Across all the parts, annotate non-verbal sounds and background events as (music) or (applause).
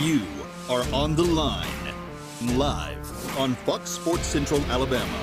You are on the line, live on Fox Sports Central Alabama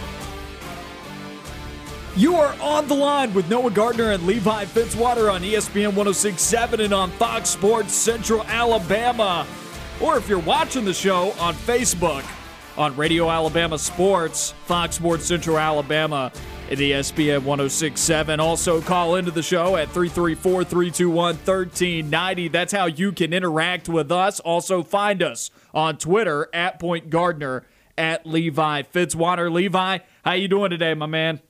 You are on the line with Noah Gardner and Levi Fitzwater on ESPN 1067 and on Fox Sports Central Alabama. Or if you're watching the show on Facebook on Radio Alabama Sports, Fox Sports Central Alabama E ESPN 1067. Also call into the show at 334 321 1390. That's how you can interact with us. Also find us on Twitter at Point Gardner at Levi Fitzwater. Levi, how you doing today, my man?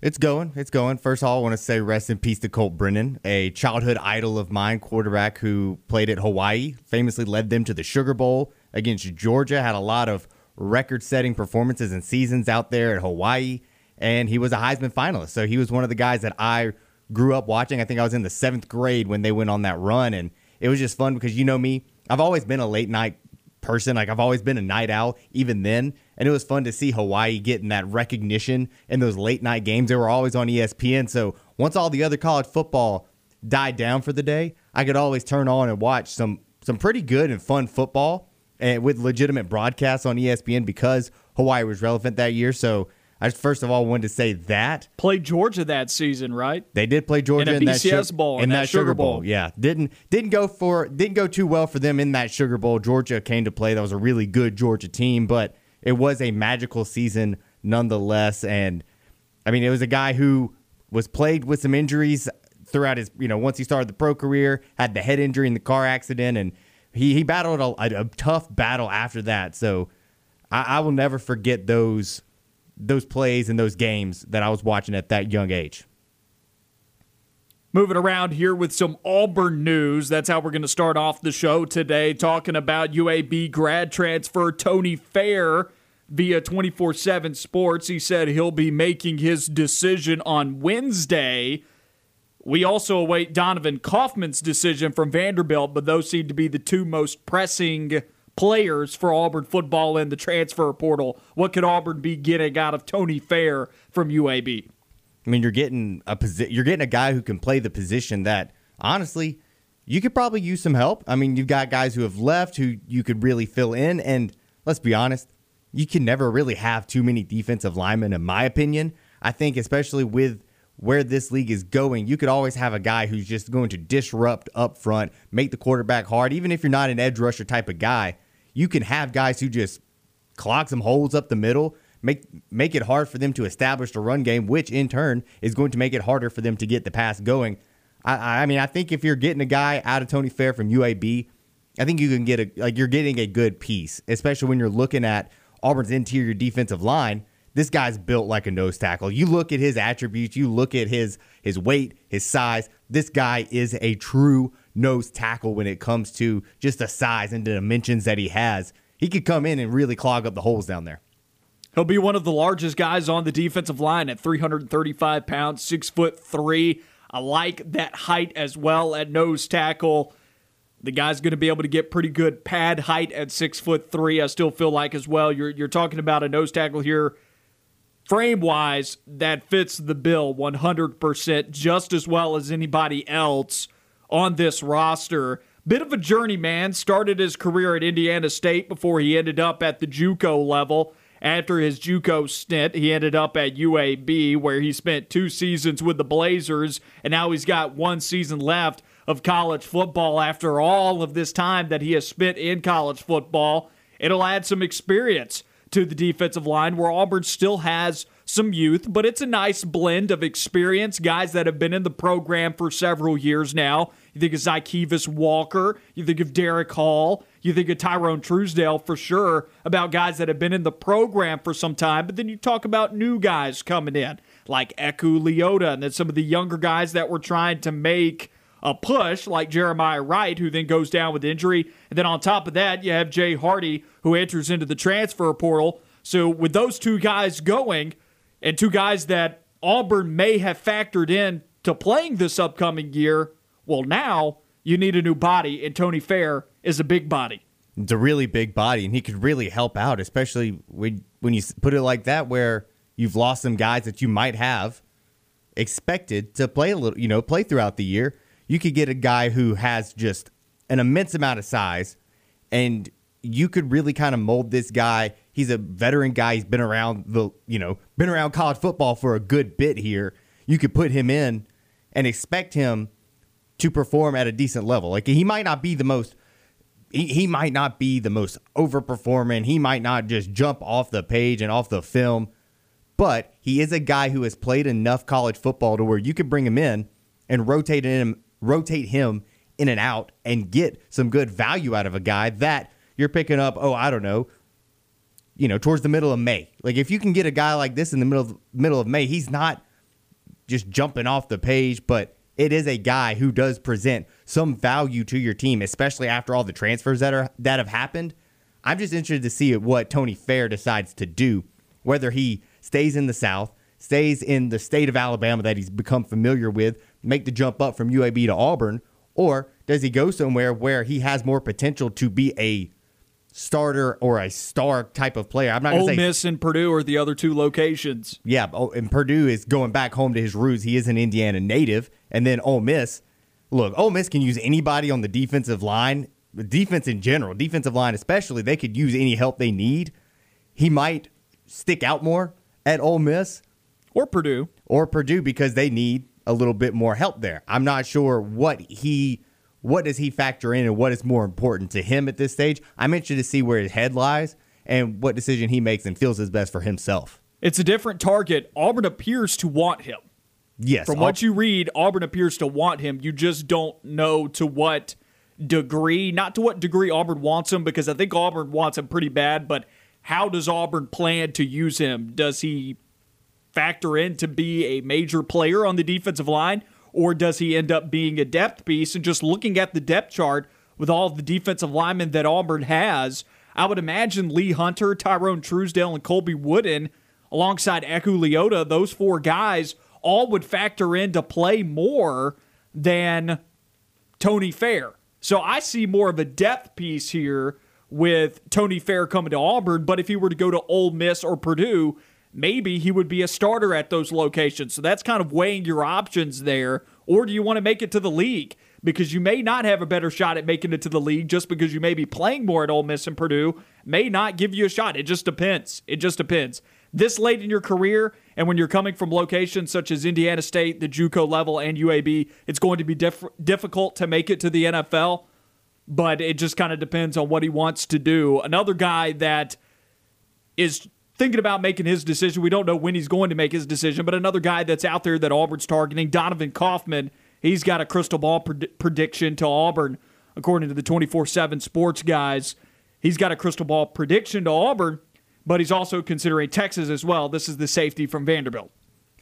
It's going. It's going. First of all, I want to say rest in peace to Colt Brennan, a childhood idol of mine, quarterback who played at Hawaii, famously led them to the Sugar Bowl against Georgia, had a lot of record setting performances and seasons out there at Hawaii, and he was a Heisman finalist. So he was one of the guys that I grew up watching. I think I was in the seventh grade when they went on that run, and it was just fun because you know me, I've always been a late night person. Like I've always been a night owl, even then. And it was fun to see Hawaii getting that recognition in those late night games. They were always on ESPN. So once all the other college football died down for the day, I could always turn on and watch some some pretty good and fun football and with legitimate broadcasts on ESPN because Hawaii was relevant that year. So I just first of all wanted to say that Played Georgia that season, right? they did play Georgia In in that BCS Su- bowl, in that, that Sugar Sugar Bowl. Bowl. Yeah, didn't didn't go for didn't go too well for them in that Sugar Bowl. Georgia came to play. That was a really good Georgia team, but it was a magical season nonetheless. And I mean, it was a guy who was plagued with some injuries throughout his you know once he started the pro career, had the head injury in the car accident, and he he battled a, a tough battle after that. So I, I will never forget those those plays and those games that I was watching at that young age. Moving around here with some Auburn news. That's how we're going to start off the show today, talking about UAB grad transfer Tony Fair via 24 7 Sports. He said he'll be making his decision on Wednesday. We also await Donovan Kaufman's decision from Vanderbilt, but those seem to be the two most pressing players for Auburn football in the transfer portal. What could Auburn be getting out of Tony Fair from UAB? I mean, you're getting a posi- you're getting a guy who can play the position that honestly you could probably use some help. I mean, you've got guys who have left who you could really fill in, and let's be honest, you can never really have too many defensive linemen, in my opinion. I think, especially with where this league is going, you could always have a guy who's just going to disrupt up front, make the quarterback hard. Even if you're not an edge rusher type of guy, you can have guys who just clog some holes up the middle, make make it hard for them to establish the run game, which in turn is going to make it harder for them to get the pass going. I, I mean, I think if you're getting a guy out of Tony Fair from UAB, I think you can get a like you're getting a good piece, especially when you're looking at Auburn's interior defensive line. This guy's built like a nose tackle. You look at his attributes, you look at his his weight, his size. This guy is a true nose tackle when it comes to just the size and the dimensions that he has. He could come in and really clog up the holes down there. He'll be one of the largest guys on the defensive line at 335 pounds, six foot three. I like that height as well at nose tackle. The guy's going to be able to get pretty good pad height at six foot three. I still feel like as well. You're you're talking about a nose tackle here, frame wise, that fits the bill 100% just as well as anybody else on this roster. Bit of a journeyman. Started his career at Indiana State before he ended up at the JUCO level. After his JUCO stint, he ended up at UAB, where he spent two seasons with the Blazers, and now he's got one season left of college football. After all of this time that he has spent in college football, it'll add some experience to the defensive line, where Auburn still has some youth, but it's a nice blend of experience, guys that have been in the program for several years now. You think of Zykeivous Walker, you think of Derick Hall, you think of Tyrone Truesdale for sure, about guys that have been in the program for some time, but then you talk about new guys coming in, like Eku Leota, and then some of the younger guys that were trying to make a push like Jeremiah Wright, who then goes down with injury. And then on top of that, you have Jay Hardy, who enters into the transfer portal. So with those two guys going, and two guys that Auburn may have factored in to playing this upcoming year, well, now you need a new body, and Tony Fair is a big body. It's a really big body, and he could really help out, especially when when you put it like that, where you've lost some guys that you might have expected to play a little, you know, play throughout the year. You could get a guy who has just an immense amount of size, and you could really kind of mold this guy. He's a veteran guy. He's been around the, you know, been around college football for a good bit here. You could put him in and expect him to perform at a decent level. Like he might not be the most he, he might not be the most overperforming. He might not just jump off the page and off the film, but he is a guy who has played enough college football to where you could bring him in and rotate him rotate him in and out and get some good value out of a guy that you're picking up, oh, I don't know, you know, towards the middle of May. Like if you can get a guy like this in the middle of, middle of May, he's not just jumping off the page, but it is a guy who does present some value to your team, especially after all the transfers that are that have happened. I'm just interested to see what Tony Fair decides to do, whether he stays in the South, stays in the state of Alabama that he's become familiar with, make the jump up from UAB to Auburn, or does he go somewhere where he has more potential to be a starter or a star type of player. I'm not going to say Miss and Purdue are the other two locations. Yeah, oh, and Purdue is going back home to his roots. He is an Indiana native, and then Ole Miss. Look, Ole Miss can use anybody on the defensive line, defense in general, defensive line especially. They could use any help they need. He might stick out more at Ole Miss or Purdue or Purdue because they need a little bit more help there. I'm not sure what he what does he factor in and what is more important to him at this stage? I'm interested to see where his head lies and what decision he makes and feels is best for himself. It's a different target. Auburn appears to want him. Yes. From what you read, Auburn appears to want him. You just don't know to what degree, not to what degree Auburn wants him, because I think Auburn wants him pretty bad, but how does Auburn plan to use him? Does he factor in to be a major player on the defensive line? or does he end up being a depth piece? And just looking at the depth chart with all of the defensive linemen that Auburn has, I would imagine Lee Hunter, Tyrone Truesdale, and Colby Wooden, alongside Eku Leota, those four guys all would factor in to play more than Tony Fair. So I see more of a depth piece here with Tony Fair coming to Auburn, but if he were to go to Ole Miss or Purdue, maybe he would be a starter at those locations. So that's kind of weighing your options there. Or do you want to make it to the league? Because you may not have a better shot at making it to the league just because you may be playing more at Ole Miss and Purdue may not give you a shot. It just depends. It just depends. This late in your career, and when you're coming from locations such as Indiana State, the JUCO level, and UAB, it's going to be diff- difficult to make it to the NFL. But it just kind of depends on what he wants to do. Another guy that is thinking about making his decision. We don't know when he's going to make his decision, but another guy that's out there that Auburn's targeting, Donovan Kaufman, he's got a crystal ball pred- prediction to Auburn, according to the 24 7 sports guys. He's got a crystal ball prediction to Auburn, but he's also considering Texas as well. This is the safety from Vanderbilt.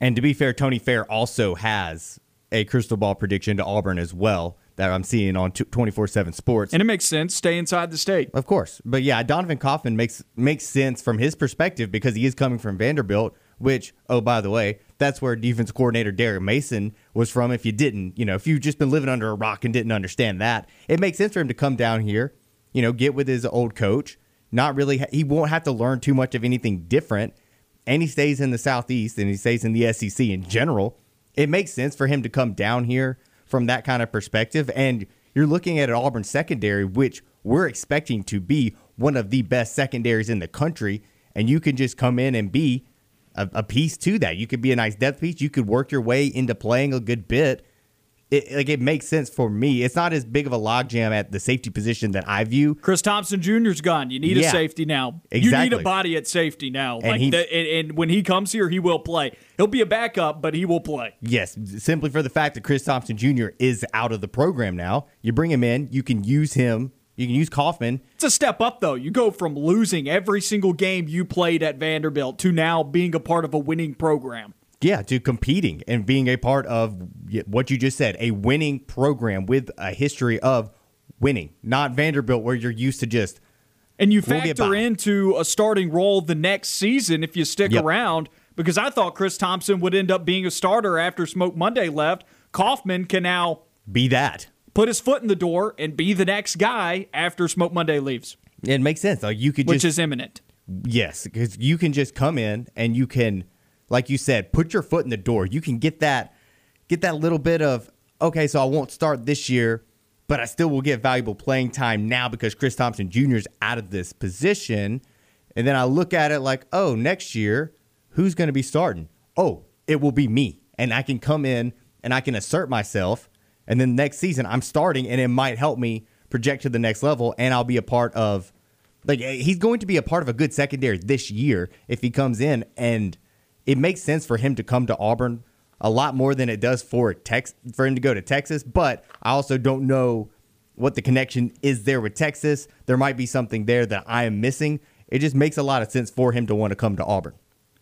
And to be fair, Tony Fair also has a crystal ball prediction to Auburn as well that I'm seeing on 24/7 Sports. And it makes sense. Stay inside the state, of course. But yeah, Donovan Kaufman makes makes sense from his perspective because he is coming from Vanderbilt. Which, oh, by the way, that's where defense coordinator Derek Mason was from. If you didn't, you know, if you've just been living under a rock and didn't understand that, it makes sense for him to come down here, you know, get with his old coach. Not really, he won't have to learn too much of anything different. And he stays in the Southeast and he stays in the SEC in general. It makes sense for him to come down here from that kind of perspective. And you're looking at an Auburn secondary, which we're expecting to be one of the best secondaries in the country. And you can just come in and be a, a piece to that. You could be a nice depth piece. You could work your way into playing a good bit it, like it makes sense for me. It's not as big of a logjam at the safety position that I view. Chris Thompson Jr.'s gone. You need yeah, a safety now. Exactly. You need a body at safety now. And, like he, the, and, and, when he comes here, he will play. He'll be a backup, but he will play. Yes, simply for the fact that Chris Thompson Jr. is out of the program now. You bring him in. You can use him. You can use Kaufman. It's a step up, though. You go from losing every single game you played at Vanderbilt to now being a part of a winning program yeah, to competing and being a part of what you just said, a winning program with a history of winning, not Vanderbilt where you're used to just. And you We'll factor into a starting role the next season if you stick Yep. around because I thought Chris Thompson would end up being a starter after Smoke Monday left. Kaufman can now Be that. put his foot in the door and be the next guy after Smoke Monday leaves, It makes sense. Like you could which just is imminent. Yes, because you can just come in and you can, like you said, put your foot in the door. You can get that, get that little bit of okay. So I won't start this year, but I still will get valuable playing time now because Chris Thompson Jr. is out of this position. And then I look at it like, oh, next year, who's going to be starting? Oh, it will be me, and I can come in and I can assert myself. And then next season, I'm starting, and it might help me project to the next level, and I'll be a part of like he's going to be a part of a good secondary this year if he comes in, and it makes sense for him to come to Auburn a lot more than it does for Tex for him to go to Texas. But I also don't know what the connection is there with Texas. There might be something there that I am missing. It just makes a lot of sense for him to want to come to Auburn.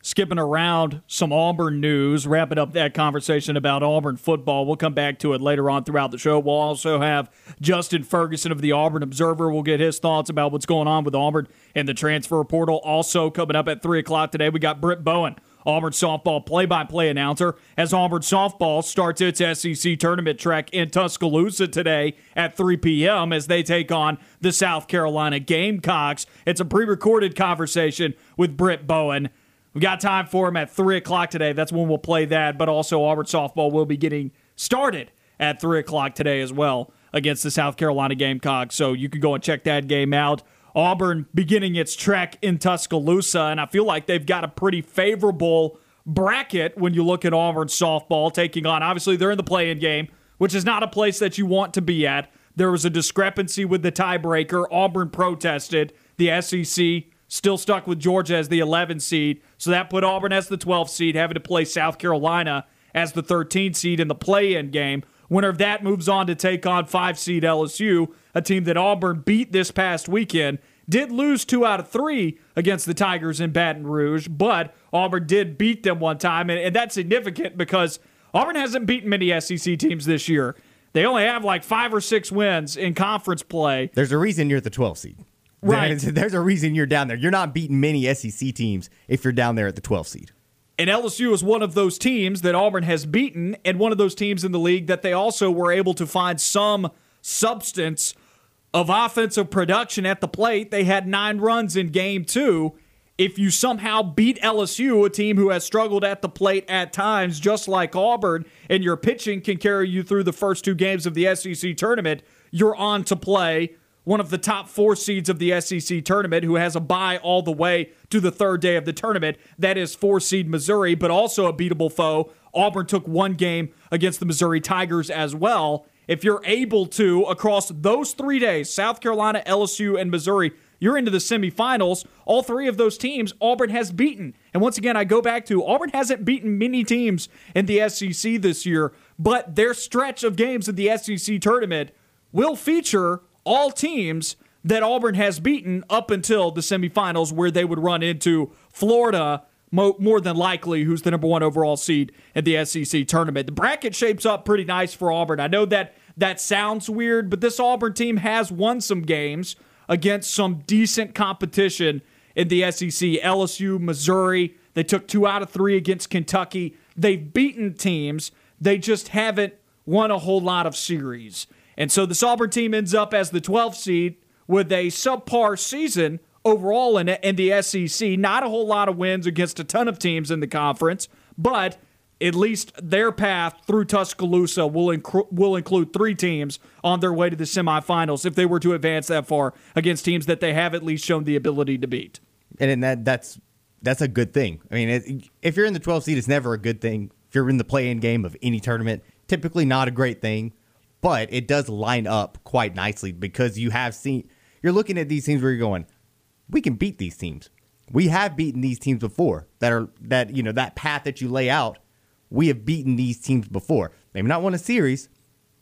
skipping around some Auburn news, wrapping up that conversation about Auburn football. We'll come back to it later on throughout the show. We'll also have Justin Ferguson of the Auburn Observer. We'll get his thoughts about what's going on with Auburn and the transfer portal. Also, coming up at 3 o'clock today, we got Britt Bowen. Auburn softball play by play announcer as Auburn softball starts its SEC tournament trek in Tuscaloosa today at 3 p.m. as they take on the South Carolina Gamecocks. It's a pre recorded conversation with Britt Bowen. We got time for him at 3 o'clock today. That's when we'll play that. But also, Auburn softball will be getting started at 3 o'clock today as well against the South Carolina Gamecocks. So you can go and check that game out. Auburn beginning its trek in Tuscaloosa, and I feel like they've got a pretty favorable bracket when you look at Auburn softball taking on. Obviously, they're in the play-in game, which is not a place that you want to be at. There was a discrepancy with the tiebreaker. Auburn protested. The SEC still stuck with Georgia as the 11 seed, so that put Auburn as the 12 seed, having to play South Carolina as the 13 seed in the play-in game. Winner of that moves on to take on five seed LSU, a team that Auburn beat this past weekend. Did lose two out of three against the Tigers in Baton Rouge, but Auburn did beat them one time, and, and that's significant because Auburn hasn't beaten many SEC teams this year. They only have like five or six wins in conference play. There's a reason you're at the 12 seed. Right. There's, (laughs) there's a reason you're down there. You're not beating many SEC teams if you're down there at the 12 seed. And LSU is one of those teams that Auburn has beaten, and one of those teams in the league that they also were able to find some substance of offensive production at the plate. They had nine runs in game two. If you somehow beat LSU, a team who has struggled at the plate at times, just like Auburn, and your pitching can carry you through the first two games of the SEC tournament, you're on to play one of the top four seeds of the SEC tournament, who has a bye all the way to the third day of the tournament. That is four seed Missouri, but also a beatable foe. Auburn took one game against the Missouri Tigers as well. If you're able to, across those three days, South Carolina, LSU, and Missouri, you're into the semifinals. All three of those teams, Auburn has beaten. And once again, I go back to Auburn hasn't beaten many teams in the SEC this year, but their stretch of games in the SEC tournament will feature all teams that Auburn has beaten up until the semifinals, where they would run into Florida, more than likely, who's the number one overall seed in the SEC tournament. The bracket shapes up pretty nice for Auburn. I know that that sounds weird, but this Auburn team has won some games against some decent competition in the SEC. LSU, Missouri, they took two out of three against Kentucky. They've beaten teams, they just haven't won a whole lot of series. And so this Auburn team ends up as the 12th seed with a subpar season overall in, in the SEC. Not a whole lot of wins against a ton of teams in the conference, but at least their path through Tuscaloosa will, incru- will include three teams on their way to the semifinals if they were to advance that far against teams that they have at least shown the ability to beat. and that that's that's a good thing. I mean, it, if you're in the 12 seed, it's never a good thing. If you're in the play-in game of any tournament, typically not a great thing, but it does line up quite nicely because you have seen you're looking at these teams where you're going, we can beat these teams. We have beaten these teams before that are that you know that path that you lay out. We have beaten these teams before. Maybe not won a series,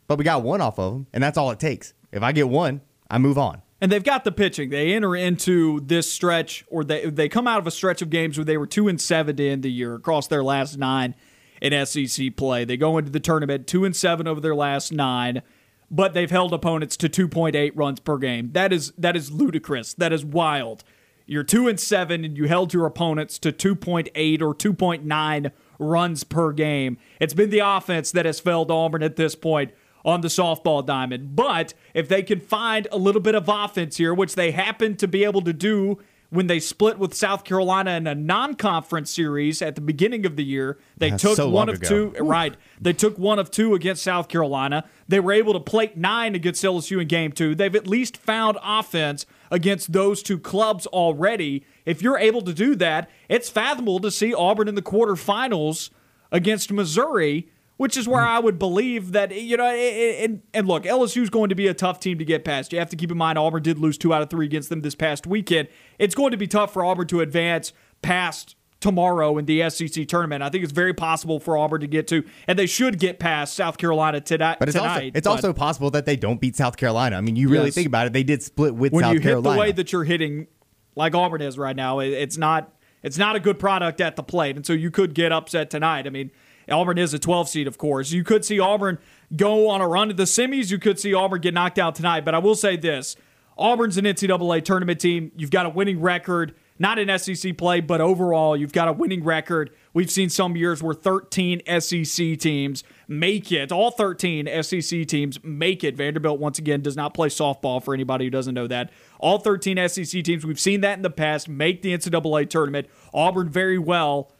but we got one off of them, and that's all it takes. If I get one, I move on. and they've got the pitching. They enter into this stretch, or they they come out of a stretch of games where they were two and seven to end the year across their last nine in SEC play. They go into the tournament two and seven over their last nine, but they've held opponents to 2.8 runs per game. That is that is ludicrous. That is wild. You're two and seven, and you held your opponents to 2.8 or 2.9 runs per game. It's been the offense that has failed Auburn at this point on the softball diamond. But if they can find a little bit of offense here, which they happen to be able to do when they split with South Carolina in a non-conference series at the beginning of the year. They That's took so one of ago. two. Right, they took one of two against South Carolina. They were able to plate nine against LSU in game two. They've at least found offense against those two clubs already. If you're able to do that, it's fathomable to see Auburn in the quarterfinals against Missouri. Which is where I would believe that you know, and, and look, LSU is going to be a tough team to get past. You have to keep in mind Auburn did lose two out of three against them this past weekend. It's going to be tough for Auburn to advance past tomorrow in the SEC tournament. I think it's very possible for Auburn to get to, and they should get past South Carolina tonight. But it's also it's but also possible that they don't beat South Carolina. I mean, you really Yes. think about it, they did split with when South you hit Carolina. the way that you're hitting, like Auburn is right now, it's not it's not a good product at the plate, and so you could get upset tonight. I mean, Auburn is a 12 seed, of course. You could see Auburn go on a run to the semis. You could see Auburn get knocked out tonight. But I will say this: Auburn's an NCAA tournament team. You've got a winning record, not in SEC play, but overall, you've got a winning record. We've seen some years where 13 SEC teams make it. All 13 SEC teams make it. Vanderbilt, once again, does not play softball for anybody who doesn't know that. All 13 SEC teams, we've seen that in the past, make the NCAA tournament. Auburn very well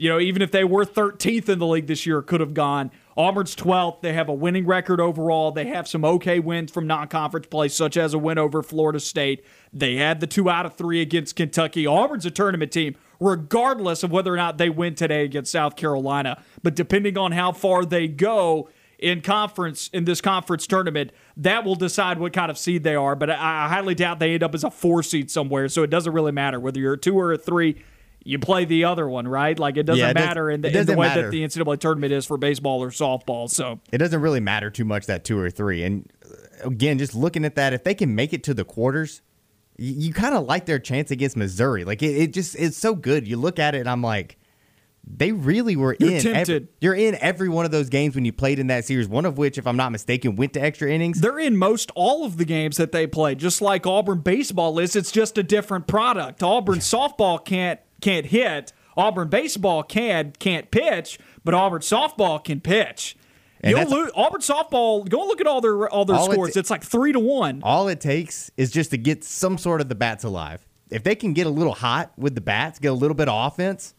you know, even if they were 13th in the league this year, could have gone. Auburn's 12th. They have a winning record overall. They have some okay wins from non conference play, such as a win over Florida State. They had the two out of three against Kentucky. Auburn's a tournament team, regardless of whether or not they win today against South Carolina. But depending on how far they go, in conference in this conference tournament, that will decide what kind of seed they are. But I, I highly doubt they end up as a four seed somewhere. So it doesn't really matter whether you're a two or a three. You play the other one, right? Like it doesn't Yeah, it does- matter in the, in the doesn't way matter. that the NCAA tournament is for baseball or softball. So it doesn't really matter too much that two or three. And uh, again, just looking at that, if they can make it to the quarters, you, you kind of like their chance against Missouri. Like it, it just it's so good. You look at it, and I'm like, they really were You're in. every- you're in every one of those games when you played in that series. One of which, if I'm not mistaken, went to extra innings. they're in most all of the games that they play, just like Auburn baseball is. It's just a different product. Auburn (laughs) softball can't can't hit. Auburn baseball can can't pitch, but Auburn softball can pitch. You'll lose, Auburn softball. Go look at all their all their All it scores. it's like three to one. All it takes is just to get some sort of the bats alive. If they can get a little hot with the bats, get a little bit of offense,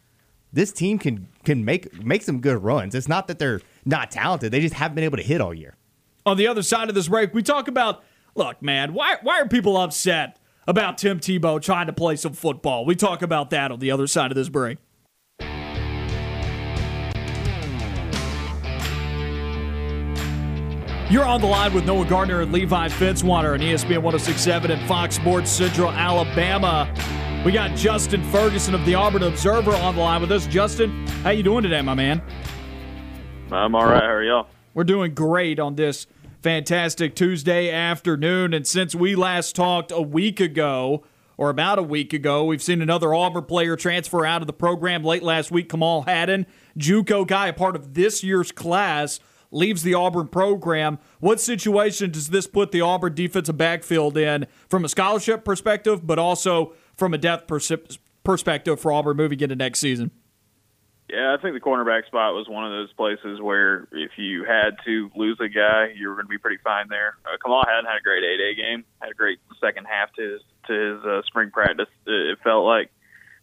this team can can make make some good runs. It's not that they're not talented; they just haven't been able to hit all year. on the other side of this break, we talk about look, man, why why are people upset about Tim Tebow trying to play some football? We talk about that on the other side of this break. You're on the line with Noah Gardner and Levi Fitzwater on ESPN 1067 and Fox Sports Central Alabama. We got Justin Ferguson of the Auburn Observer on the line with us. Justin, how you doing today, my man? I'm all right. How are y'all? We're doing great on this fantastic Tuesday afternoon. And since we last talked a week ago, or about a week ago, we've seen another Auburn player transfer out of the program late last week. Kamal Hadden, JUCO guy, a part of this year's class, leaves the Auburn program. What situation does this put the Auburn defensive backfield in from a scholarship perspective, but also from a depth perspective for Auburn moving into next season? Yeah, I think the cornerback spot was one of those places where if you had to lose a guy, you were going to be pretty fine there. Uh, Kamal Hadden had a great A-Day game, had a great second half to his to his uh, spring practice. It felt like,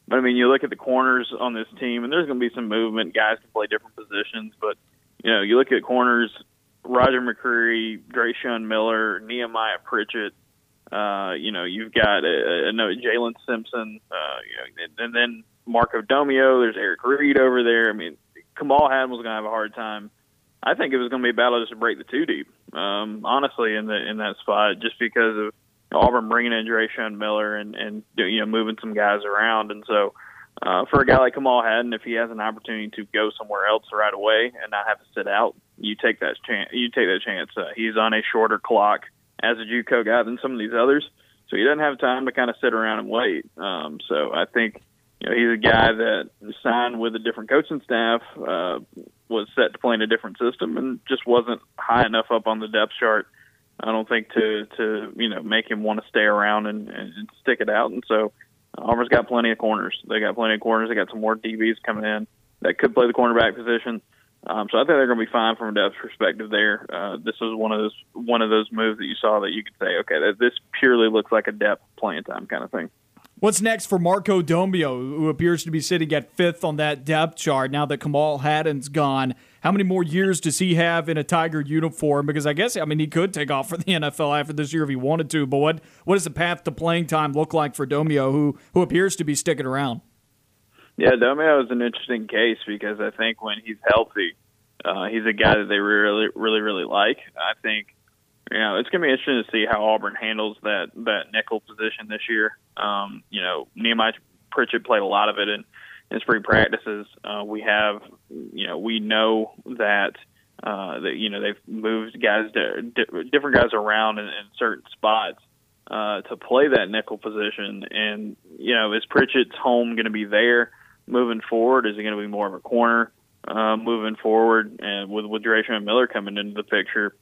but I mean, you look at the corners on this team, and there's going to be some movement. Guys can play different positions, but you know, you look at corners: Roger McCreary, Dreshun Miller, Nehemiah Pritchett. Uh, you know, you've got uh, no Jalen Simpson, uh, you know, and, and then Marco Domio. There's Eric Reed over there. I mean, Kamal Hadden was going to have a hard time. I think it was going to be a battle just to break the two deep. Um, honestly, in the in that spot, just because of Auburn bringing in Dreshun Miller and and you know moving some guys around, and so uh, for a guy like Kamal Hadden, if he has an opportunity to go somewhere else right away and not have to sit out, you take that chance. You take that chance. Uh, he's on a shorter clock as a JUCO guy than some of these others, so he doesn't have time to kind of sit around and wait. Um, so I think you know he's a guy that signed with a different coaching staff, uh, was set to play in a different system, and just wasn't high enough up on the depth chart. I don't think to to you know make him want to stay around and, and stick it out. And so Auburn's got plenty of corners. They got plenty of corners. They got some more DBs coming in that could play the cornerback position. Um, so I think they're going to be fine from a depth perspective. There, uh, this was one of those one of those moves that you saw that you could say, okay, this purely looks like a depth playing time kind of thing. What's next for Marco Domio, who appears to be sitting at fifth on that depth chart now that Kamal Hadden's gone? How many more years does he have in a Tiger uniform? Because I guess I mean he could take off for the (laughs) NFL after this year if he wanted to. But what what does the path to playing time look like for Domio, who who appears to be sticking around? Yeah, Domio is an interesting case because I think when he's healthy, uh, he's a guy that they really, really, really like. I think know it's going to be interesting to see how Auburn handles that that nickel position this year. Um, you know, Nehemiah Pritchett played a lot of it in in spring practices. Uh, we have, you know, we know that uh, that you know they've moved guys, to, different guys around in, in certain spots uh, to play that nickel position. And you know, is Pritchett's home going to be there? moving forward? Is he going to be more of a corner uh, moving forward? And with with Dreshun Miller coming into the picture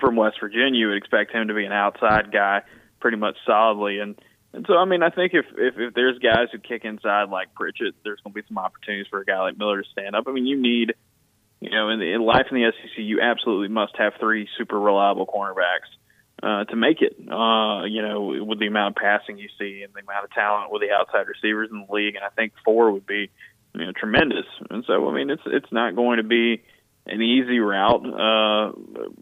from West Virginia, you would expect him to be an outside guy pretty much solidly. And and so I mean, I think if if, if there's guys who kick inside like Pritchett, there's going to be some opportunities for a guy like Miller to stand up. I mean, you need. You know, in, the, in life in the SEC, you absolutely must have three super reliable cornerbacks uh, to make it. Uh, you know, with the amount of passing you see and the amount of talent with the outside receivers in the league, and I think four would be you know tremendous. And so, I mean, it's it's not going to be an easy route, uh,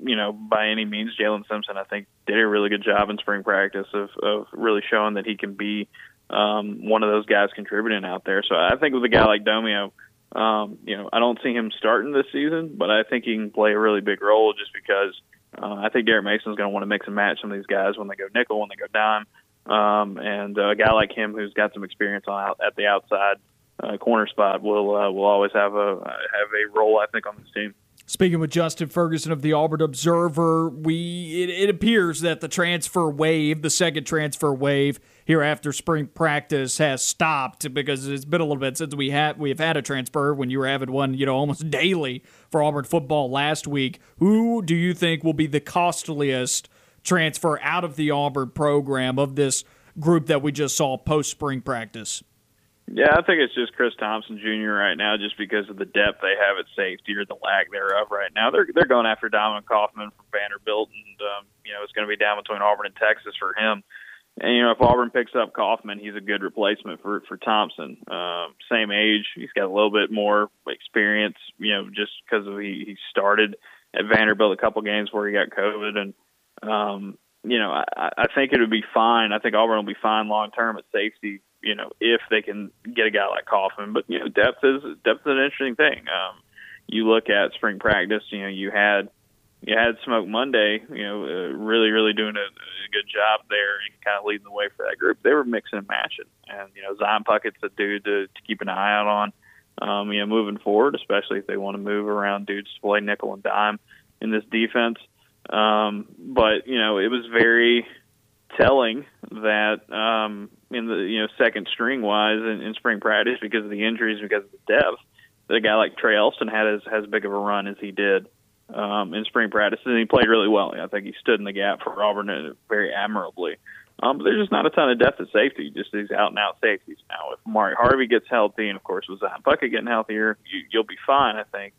you know, by any means. Jalen Simpson, I think, did a really good job in spring practice of of really showing that he can be um, one of those guys contributing out there. So I think with a guy like Domio. Um, you know, I don't see him starting this season, but I think he can play a really big role just because uh, I think Derek Mason's going to want to mix and match some of these guys when they go nickel, when they go dime, um, and a guy like him who's got some experience on out at the outside uh, corner spot will uh, will always have a have a role, I think, on this team. Speaking with Justin Ferguson of the Auburn Observer, we it, it, appears that the transfer wave, the second transfer wave here after spring practice, has stopped because it's been a little bit since we had we have had a transfer. When you were having one, you know, almost (laughs) daily for Auburn football last week. Who do you think will be the costliest transfer out of the Auburn program of this group that we just saw post spring practice? Yeah, I think it's just Chris Thompson Jr. right now, just because of the depth they have at safety or the lack thereof right now. They're they're going after Dominic Kaufman from Vanderbilt, and um, you know it's going to be down between Auburn and Texas for him. And you know if Auburn picks up Kaufman, he's a good replacement for for Thompson. Um, same age, he's got a little bit more experience. You know, just because he he started at Vanderbilt a couple games where he got COVID, and um, you know I, I think it would be fine. I think Auburn will be fine long term at safety you know, if they can get a guy like Kaufman. But you know, depth is depth is an interesting thing. Um, you look at spring practice. You know, you had you had Smoke Monday. You know, uh, really really doing a, a good job there and kind of leading the way for that group. They were mixing and matching, and you know, Zion Puckett's a dude to, to keep an eye out on. Um, you know, moving forward, especially if they want to move around dudes to play nickel and dime in this defense. Um, but you know, it was very telling that um, in the you know second string wise in, in spring practice because of the injuries because of the depth that a guy like Trey Elston had as as big of a run as he did um, in spring practice and he played really well. I think he stood in the gap for Auburn very admirably. Um, but there's just not a ton of depth at safety, just these out and out safeties. Now, if Mari Harvey gets healthy, and of course with Zion Puckett getting healthier, you, you'll be fine. I think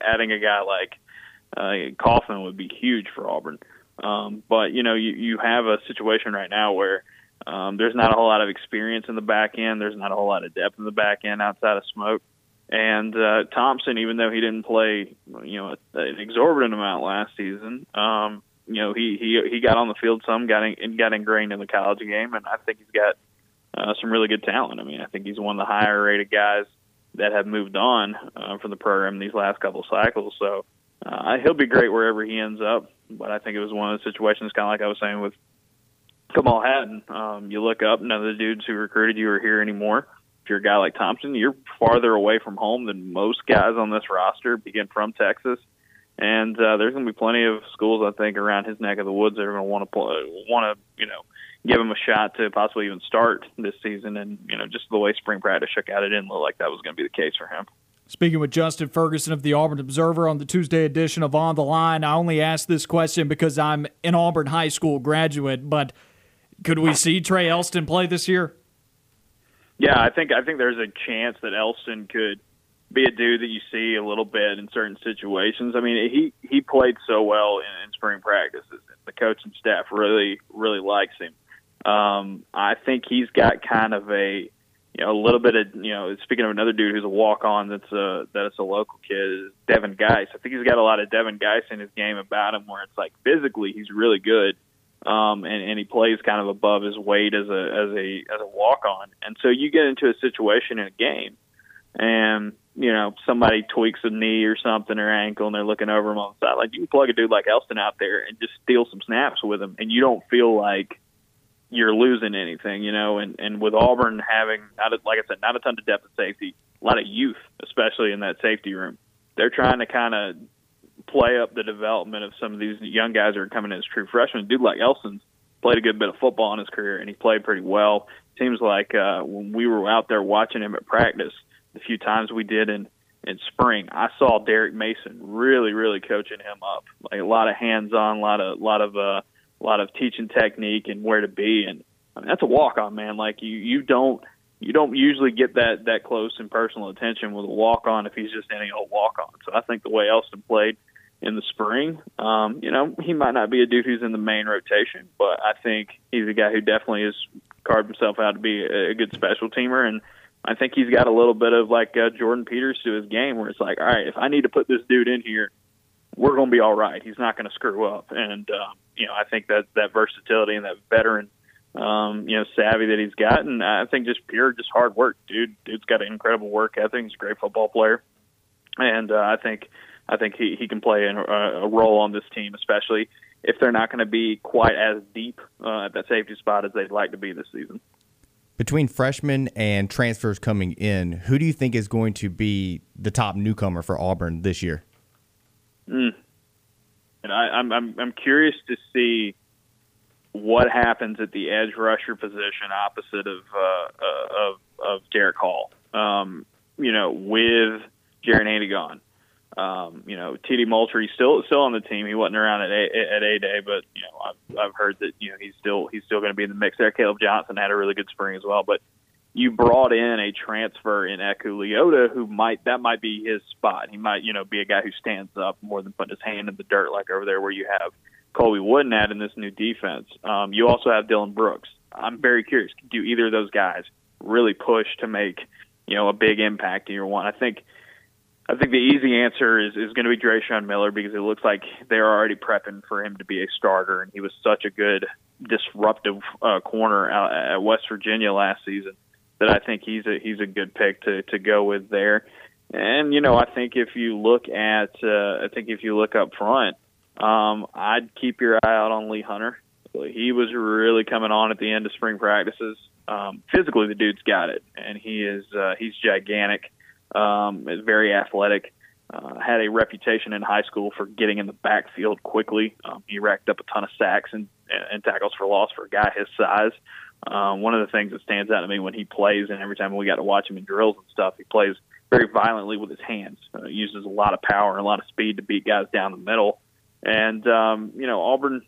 adding a guy like uh, Kaufman would be huge for Auburn. Um, but you know, you you have a situation right now where um, there's not a whole lot of experience in the back end. There's not a whole lot of depth in the back end outside of Smoke. And uh, Thompson, even though he didn't play, you know, an exorbitant amount last season, um, you know, he he he got on the field some, got in, got ingrained in the college game, and I think he's got uh, some really good talent. I mean, I think he's one of the higher rated guys that have moved on uh, from the program these last couple cycles. So uh, he'll be great wherever he ends up. But I think it was one of those situations, kind of like I was saying with Kamal Hadden. Um, you look up, none of the dudes who recruited you are here anymore. If you're a guy like Thompson, you're farther away from home than most guys on this roster, begin from Texas. And uh, there's going to be plenty of schools, I think, around his neck of the woods that are going to want to want to, you know, give him a shot to possibly even start this season. And you know, just the way spring practice shook out, it didn't look like that was going to be the case for him. Speaking with Justin Ferguson of the Auburn Observer on the Tuesday edition of On the Line, I only asked this question because I'm an Auburn high school graduate, but could we see Trey Elston play this year? Yeah, I think I think there's a chance that Elston could be a dude that you see a little bit in certain situations. I mean, he he played so well in, in spring practices. The coaching staff really really likes him. Um, I think he's got kind of a you know a little bit of you know speaking of another dude who's a walk on that's a that's a local kid is Devin Geis. I think he's got a lot of Devin Geis in his game about him where it's like physically he's really good. Um, and, and he plays kind of above his weight as a as a as a walk on, and so you get into a situation in a game, and you know somebody tweaks a knee or something or ankle, and they're looking over him on the side. Like you can plug a dude like Elston out there and just steal some snaps with him, and you don't feel like you're losing anything, you know. And and with Auburn having not a, like I said, not a ton of depth of safety, a lot of youth, especially in that safety room. They're trying to kind of play up the development of some of these young guys that are coming in as true freshmen. Dude like Elston's played a good bit of football in his career, and he played pretty well. Seems like uh, when we were out there watching him at practice, the few times we did in in spring, I saw Derek Mason really, really coaching him up. Like a lot of hands on, a lot of, lot of uh, a lot of teaching technique and where to be. And I mean, that's a walk on, man. Like you, you don't, you don't usually get that that close and personal attention with a walk on if he's just any old walk on. So I think the way Elston played in the spring, um, you know, he might not be a dude who's in the main rotation, but I think he's a guy who definitely has carved himself out to be a, a good special teamer and. I think he's got a little bit of like uh, Jordan Peters to his game, where it's like, all right, if I need to put this dude in here, we're going to be all right. He's not going to screw up, and um, you know, I think that that versatility and that veteran, um, you know, savvy that he's got, and I think just pure, just hard work, dude. Dude's got an incredible work ethic. He's a great football player, and uh, I think I think he he can play a, a role on this team, especially if they're not going to be quite as deep uh, at that safety spot as they'd like to be this season. Between freshmen and transfers coming in, who do you think is going to be the top newcomer for Auburn this year? Mm. And I, I'm I'm I'm curious to see what happens at the edge rusher position opposite of uh, uh, of of Derick Hall. Um, you know, with Jaren Handy gone. Um, you know, TD Moultrie still still on the team. He wasn't around at a, at a day, but you know, I've I've heard that you know he's still he's still going to be in the mix there. Caleb Johnson had a really good spring as well, but you brought in a transfer in Eku Leota who might that might be his spot. He might, you know, be a guy who stands up more than putting his hand in the dirt like over there where you have Colby Wooden at in this new defense. Um, you also have Dylan Brooks. I'm very curious. Do either of those guys really push to make, you know, a big impact in year one? I think I think the easy answer is, is going to be Dreshun Miller because it looks like they're already prepping for him to be a starter, and he was such a good disruptive uh, corner at West Virginia last season that I think he's a he's a good pick to to go with there. And you know, I think if you look at uh, I think if you look up front, um, I'd keep your eye out on Lee Hunter. He was really coming on at the end of spring practices. Um, physically, the dude's got it, and he is uh, he's gigantic, um, is very athletic. Uh, had a reputation in high school for getting in the backfield quickly. Um, he racked up a ton of sacks and, and tackles for loss for a guy his size. Um, one of the things that stands out to me when he plays, and every time we got to watch him in drills and stuff, he plays very violently with his hands. Uh, uses a lot of power and a lot of speed to beat guys down the middle. And um, you know, Auburn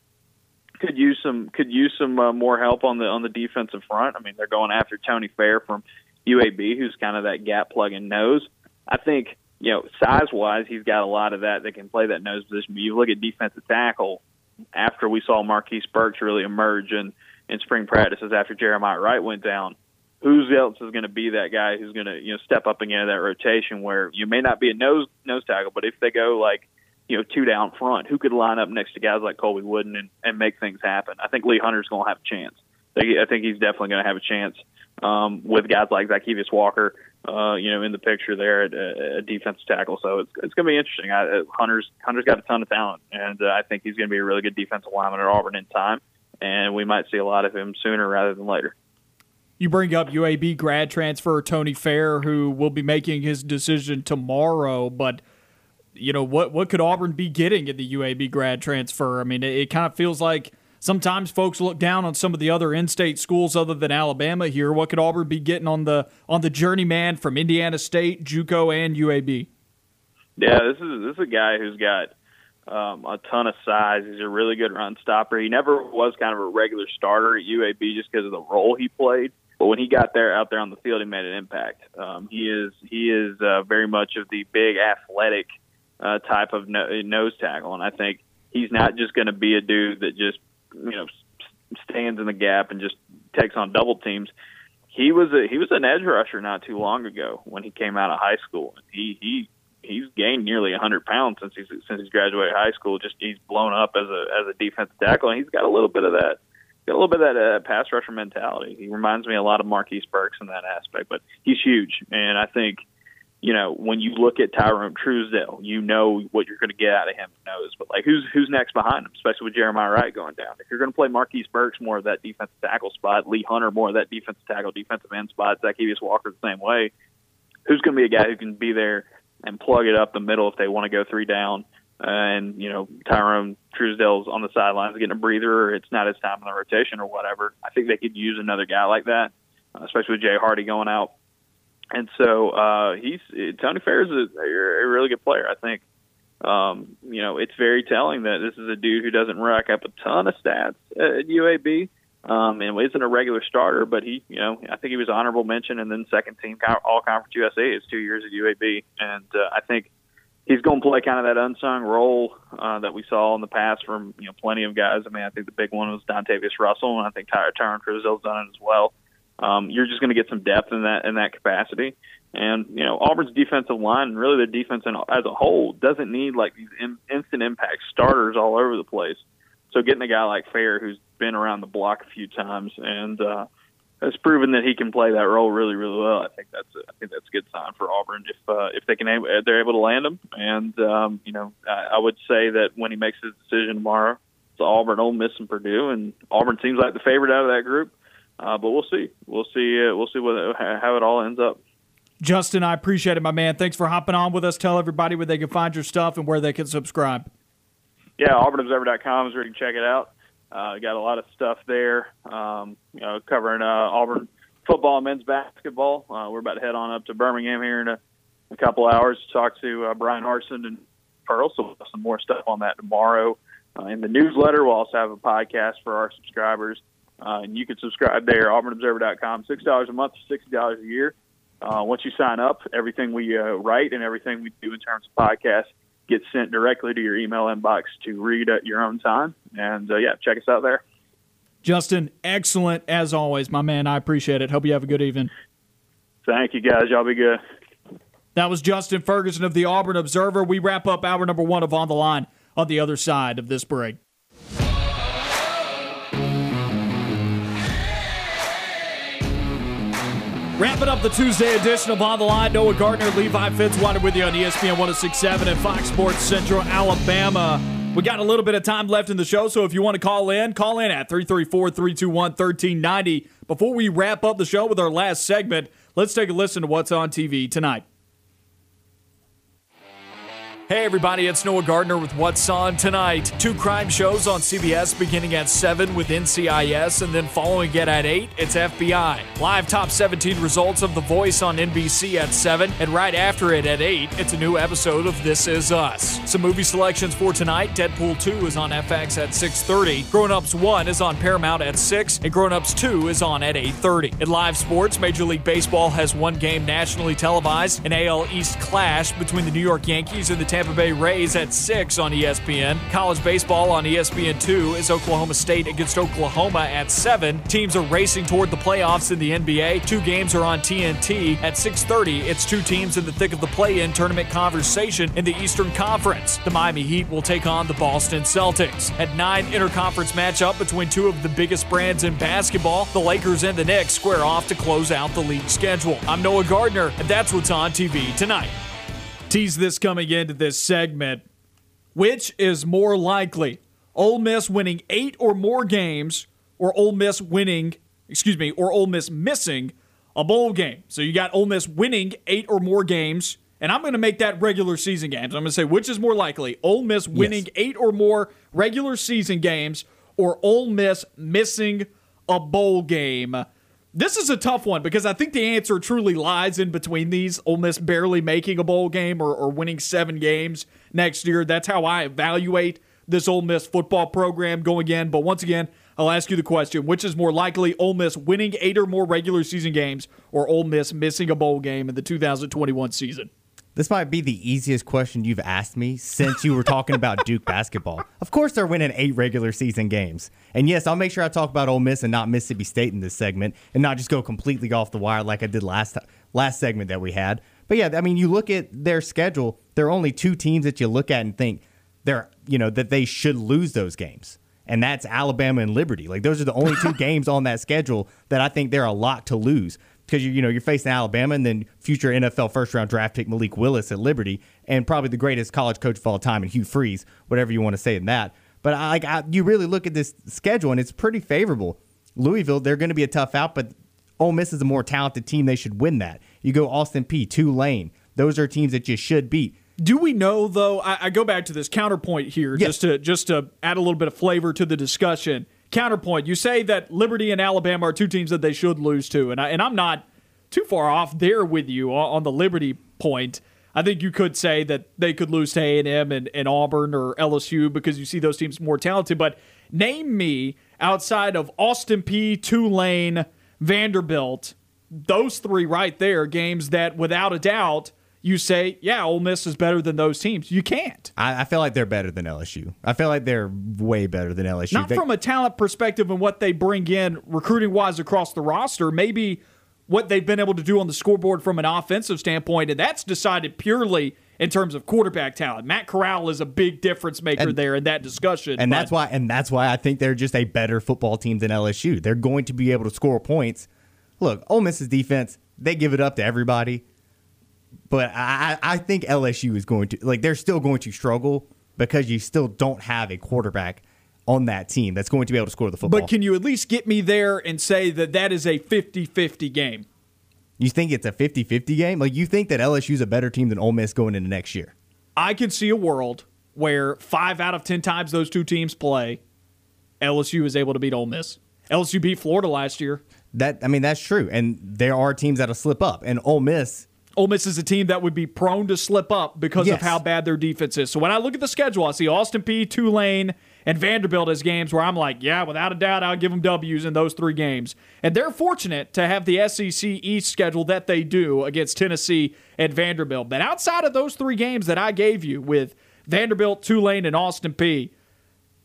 could use some could use some uh, more help on the on the defensive front. I mean, they're going after Tony Fair from UAB, who's kind of that gap plugging nose. I think you know, size wise, he's got a lot of that that can play that nose position. But you look at defensive tackle after we saw Marquise Burks really emerge and in spring practices after Jeremiah Wright went down. Who's else is going to be that guy who's going to you know step up again in that rotation where you may not be a nose nose tackle, but if they go like you know two down front, who could line up next to guys like Colby Wooden and, and make things happen? I think Lee Hunter's going to have a chance. I think he's definitely going to have a chance um, with guys like Zykeivous Walker, uh, you know, in the picture there at a, a defensive tackle. So it's it's going to be interesting. I, uh, Hunter's Hunter's got a ton of talent, and uh, I think he's going to be a really good defensive lineman at Auburn in time and we might see a lot of him sooner rather than later. You bring up UAB grad transfer Tony Fair, who will be making his decision tomorrow, but you know what what could Auburn be getting in the UAB grad transfer? I mean, it, it kind of feels like sometimes folks look down on some of the other in-state schools other than Alabama here. What could Auburn be getting on the on the journeyman from Indiana State, JUCO, and UAB? Yeah, this is this is a guy who's got um, a ton of size. He's a really good run stopper. He never was kind of a regular starter at UAB just because of the role he played. But when he got there out there on the field, he made an impact. Um, he is he is uh, very much of the big athletic uh, type of no, nose tackle, and I think he's not just going to be a dude that just you know stands in the gap and just takes on double teams. He was a he was an edge rusher not too long ago when he came out of high school. He he he's gained nearly a 100 pounds since he's since he's graduated high school. Just he's blown up as a as a defensive tackle, and he's got a little bit of that got a little bit of that uh, pass rusher mentality. He reminds me a lot of Marquise Burks in that aspect, but he's huge, and I think you know, when you look at Tyrone Truesdell, you know what you're going to get out of him. Knows, but like who's who's next behind him, especially with Jeremiah Wright going down. If you're going to play Marquise Burks more of that defensive tackle spot, Lee Hunter more of that defensive tackle, defensive end spot, Zykeivous Walker the same way. Who's going to be a guy who can be there and plug it up the middle if they want to go three down? And you know Tyrone Truesdell's on the sidelines getting a breather, or it's not his time in the rotation or whatever. I think they could use another guy like that, uh, especially with Jay Hardy going out and so uh, he's Tony Fair is a, a really good player. I think um, you know it's very telling that this is a dude who doesn't rack up a ton of stats at UAB. Um, and isn't a regular starter, but he, you know, I think he was honorable mention and then second team All Conference USA his two years at UAB, and uh, I think he's going to play kind of that unsung role uh, that we saw in the past from you know plenty of guys. I mean, I think the big one was Dontavius Russell, and I think Tyrone Truesdell's done it as well um, you're just going to get some depth in that in that capacity. And you know Auburn's defensive line and really the defense as a whole doesn't need like these in, instant impact starters all over the place. So getting a guy like Fair who's been around the block a few times and uh, has proven that he can play that role really really well. I think that's a, I think that's a good sign for Auburn if uh, if they can they're able to land him. And um, you know I, I would say that when he makes his decision tomorrow, it's Auburn, Ole Miss, and Purdue, and Auburn seems like the favorite out of that group. Uh, but we'll see. We'll see. Uh, we'll see what, how it all ends up. Justin, I appreciate it, my man. Thanks for hopping on with us. Tell everybody where they can find your stuff and where they can subscribe. Yeah, AuburnObserver.com is where you can check it out. Uh, got a lot of stuff there, um, you know, covering uh, Auburn football and men's basketball. Uh, we're about to head on up to Birmingham here in a, a couple hours to talk to uh, Bryan Harsin and Pearl. So we'll have some more stuff on that tomorrow. Uh, in the newsletter, we'll also have a podcast for our subscribers. Uh, and you can subscribe there, auburnobserver.com. $6 a month, $60 a year. Uh, once you sign up, everything we uh, write and everything we do in terms of podcasts gets sent directly to your email inbox to read at your own time. And uh, yeah, check us out there. Justin, excellent as always, my man. I appreciate it. Hope you have a good evening. Thank you, guys. Y'all be good. That was Justin Ferguson of the Auburn Observer. We wrap up hour number one of On the Line on the other side of this break. Wrapping up the Tuesday edition of On the Line, Noah Gardner, Levi Fitzwater with you on ESPN 1067 and Fox Sports Central Alabama. We got a little bit of time left in the show, so if you want to call in, call in at 334 321 1390. Before we wrap up the show with our last segment, let's take a listen to what's on TV tonight. Hey everybody, it's Noah Gardner with What's On Tonight. Two crime shows on CBS beginning at 7 with NCIS and then following it at 8, it's FBI. Live top 17 results of The Voice on NBC at 7 and right after it at 8, it's a new episode of This Is Us. Some movie selections for tonight, Deadpool 2 is on FX at 6.30, Grown Ups 1 is on Paramount at 6, and Grown Ups 2 is on at 8.30. In live sports, Major League Baseball has one game nationally televised, an AL East clash between the New York Yankees and the Tampa Tampa Bay Rays at 6 on ESPN. College baseball on ESPN 2 is Oklahoma State against Oklahoma at 7. Teams are racing toward the playoffs in the NBA. Two games are on TNT. At 6:30, it's two teams in the thick of the play-in tournament conversation in the Eastern Conference. The Miami Heat will take on the Boston Celtics. At 9, interconference matchup between two of the biggest brands in basketball. The Lakers and the Knicks square off to close out the league schedule. I'm Noah Gardner, and that's what's on TV tonight tease this coming into this segment. Which is more likely? Ole Miss winning eight or more games, or Ole Miss winning, excuse me, or Ole Miss missing a bowl game. So you got Ole Miss winning eight or more games, and I'm going to make that regular season games. I'm going to say which is more likely: Ole Miss winning yes. eight or more regular season games, or Ole Miss missing a bowl game? This is a tough one because I think the answer truly lies in between these. Ole Miss barely making a bowl game or, or winning seven games next year. That's how I evaluate this Ole Miss football program going in. But once again, I'll ask you the question which is more likely Ole Miss winning eight or more regular season games or Ole Miss missing a bowl game in the 2021 season? This might be the easiest question you've asked me since you were talking about (laughs) Duke basketball. Of course, they're winning eight regular season games. And yes, I'll make sure I talk about Ole Miss and not Mississippi State in this segment and not just go completely off the wire like I did last last segment that we had. But yeah, I mean, you look at their schedule, there are only two teams that you look at and think they're, you know, that they should lose those games. And that's Alabama and Liberty. Like those are the only two (laughs) games on that schedule that I think they're a lot to lose because you you know you're facing Alabama and then future NFL first round draft pick Malik Willis at Liberty and probably the greatest college coach of all time and Hugh Freeze, whatever you want to say in that. But I, like I, you really look at this schedule and it's pretty favorable. Louisville, they're going to be a tough out, but Ole Miss is a more talented team. They should win that. You go Austin Peay, Tulane. Those are teams that you should beat. Do we know though? I, I go back to this counterpoint here, Yes. just to just to add a little bit of flavor to the discussion. Counterpoint: You say that Liberty and Alabama are two teams that they should lose to, and I, and I'm not too far off there with you on, on the Liberty point. I think you could say that they could lose to A and M and Auburn or LSU because you see those teams more talented. But name me outside of Austin Peay, Tulane, Vanderbilt, those three right there, games that without a doubt you say, yeah, Ole Miss is better than those teams. You can't. I, I feel like they're better than LSU. I feel like they're way better than LSU. Not They- from a talent perspective and what they bring in recruiting wise across the roster, maybe what they've been able to do on the scoreboard from an offensive standpoint, and that's decided purely in terms of quarterback talent. Matt Corral is a big difference maker And- there in that discussion. and but- that's why and that's why I think they're just a better football team than LSU. They're going to be able to score points. Look, Ole Miss's defense, they give it up to everybody. But I, I think LSU is going to like they're still going to struggle because you still don't have a quarterback on that team that's going to be able to score the football. But can you at least get me there and say that that is a 50 50 game? you think it's a 50-50 game? Like you think that LSU's a better team than Ole Miss going into next year? I can see a world where five out of 10 times those two teams play, LSU is able to beat Ole Miss. LSU beat Florida last year. That I mean that's true. And there are teams that'll slip up. And Ole Miss Ole Miss is a team that would be prone to slip up because of how bad their defense is. So when I look at the schedule, I see Austin Peay, Tulane, and Vanderbilt as games where I'm like, yeah, without a doubt, I'll give them W's in those three games. And they're fortunate to have the SEC East schedule that they do against Tennessee and Vanderbilt. But outside of those three games that I gave you with Vanderbilt, Tulane, and Austin Peay,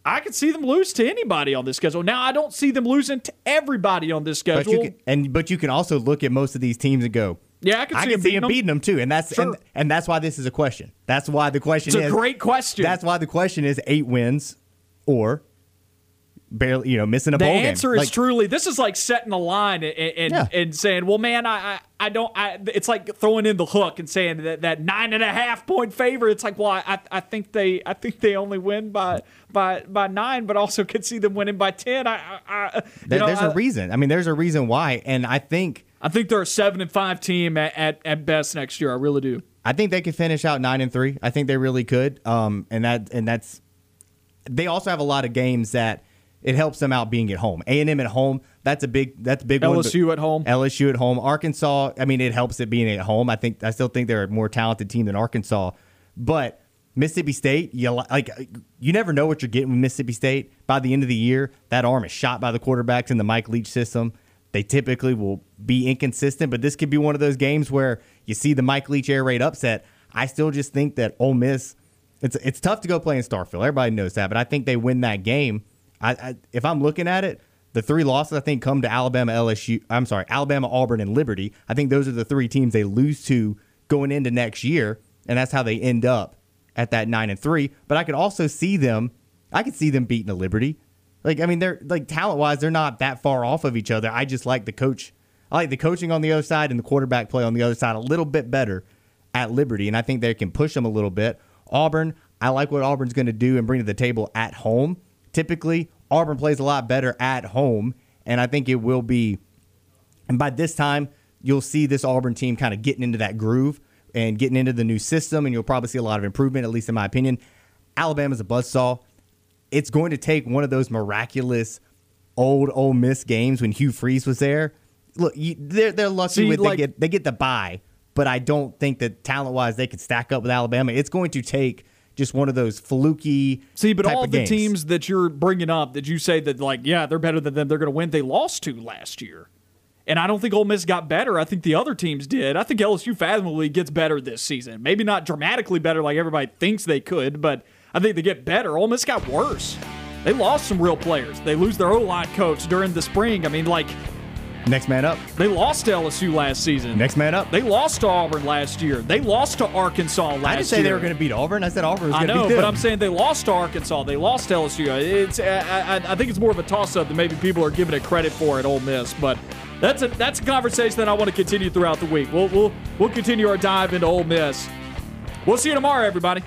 I could see them lose to anybody on this schedule. Now I don't see them losing to everybody on this But schedule. you can, and but you can also look at most of these teams and go, Yeah, I can see can them see beating them them. beating them too, and that's Sure. and, and that's why this is a question. That's why the question It's a great question. That's why the question is eight wins or barely, you know, missing a The bowl game. The answer is Like, truly this is like setting a line and and, Yeah. and saying, well, man, I, I I don't. I, it's like throwing in the hook and saying that that nine and a half point favor. It's like, well, I I think they I think they only win by by by nine, but also could see them winning by ten. I, I, there- know, there's a reason. I mean, there's a reason why, and I think I think they're a seven and five team at, at, at best next year. I really do. I think they could finish out nine and three. I think they really could. Um, and that and that's they also have a lot of games that it helps them out being at home. A and M at home. That's a big. That's a big one. LSU at home. LSU at home. Arkansas. I mean, it helps it being at home. I think. I still think they're a more talented team than Arkansas. But Mississippi State, you li- like. You never know what you're getting with Mississippi State. By the end of the year, that arm is shot by the quarterbacks in the Mike Leach system. They typically will be inconsistent, but this could be one of those games where you see the Mike Leach air raid upset. I still just think that Ole Miss. It's it's tough to go play in Starkville. Everybody knows that, but I think they win that game. I, I if I'm looking at it, the three losses I think come to Alabama, LSU. I'm sorry, Alabama, Auburn, and Liberty. I think those are the three teams they lose to going into next year, and that's how they end up at that nine and three. But I could also see them. I could see them beating a Liberty. Like I mean, they're like talent wise, they're not that far off of each other. I just like the coach. I like the coaching on the other side and the quarterback play on the other side a little bit better at Liberty, and I think they can push them a little bit. Auburn, I like what Auburn's going to do and bring to the table at home. Typically, Auburn plays a lot better at home, and I think it will be. And by this time, you'll see this Auburn team kind of getting into that groove and getting into the new system, and you'll probably see a lot of improvement, at least in my opinion. Alabama's a buzzsaw. it's going to take one of those miraculous old Ole Miss games when Hugh Freeze was there. Look, you, they're they're lucky See, with like- they get they get the bye, but I don't think that talent wise they could stack up with Alabama. It's going to take just one of those fluky. See, but type all of the games. teams that you're bringing up that you say that like, yeah, they're better than them, they're going to win. They lost to last year, and I don't think Ole Miss got better. I think the other teams did. I think LSU fathomably gets better this season. Maybe not dramatically better like everybody thinks they could, but I think they get better. Ole Miss got worse. They lost some real players. They lose their O line coach during the spring. I mean, like Next man up. they lost to LSU last season. Next man up. They lost to Auburn last year. They lost to Arkansas last year. I didn't say they were going to beat Auburn. I said Auburn was going to know, beat them. but I'm saying they lost to Arkansas. They lost to LSU. It's I, I, I think it's more of a toss-up than maybe people are giving it credit for at Ole Miss. But that's a that's a conversation that I want to continue throughout the week. We'll we'll we'll continue our dive into Ole Miss. We'll see you tomorrow, everybody.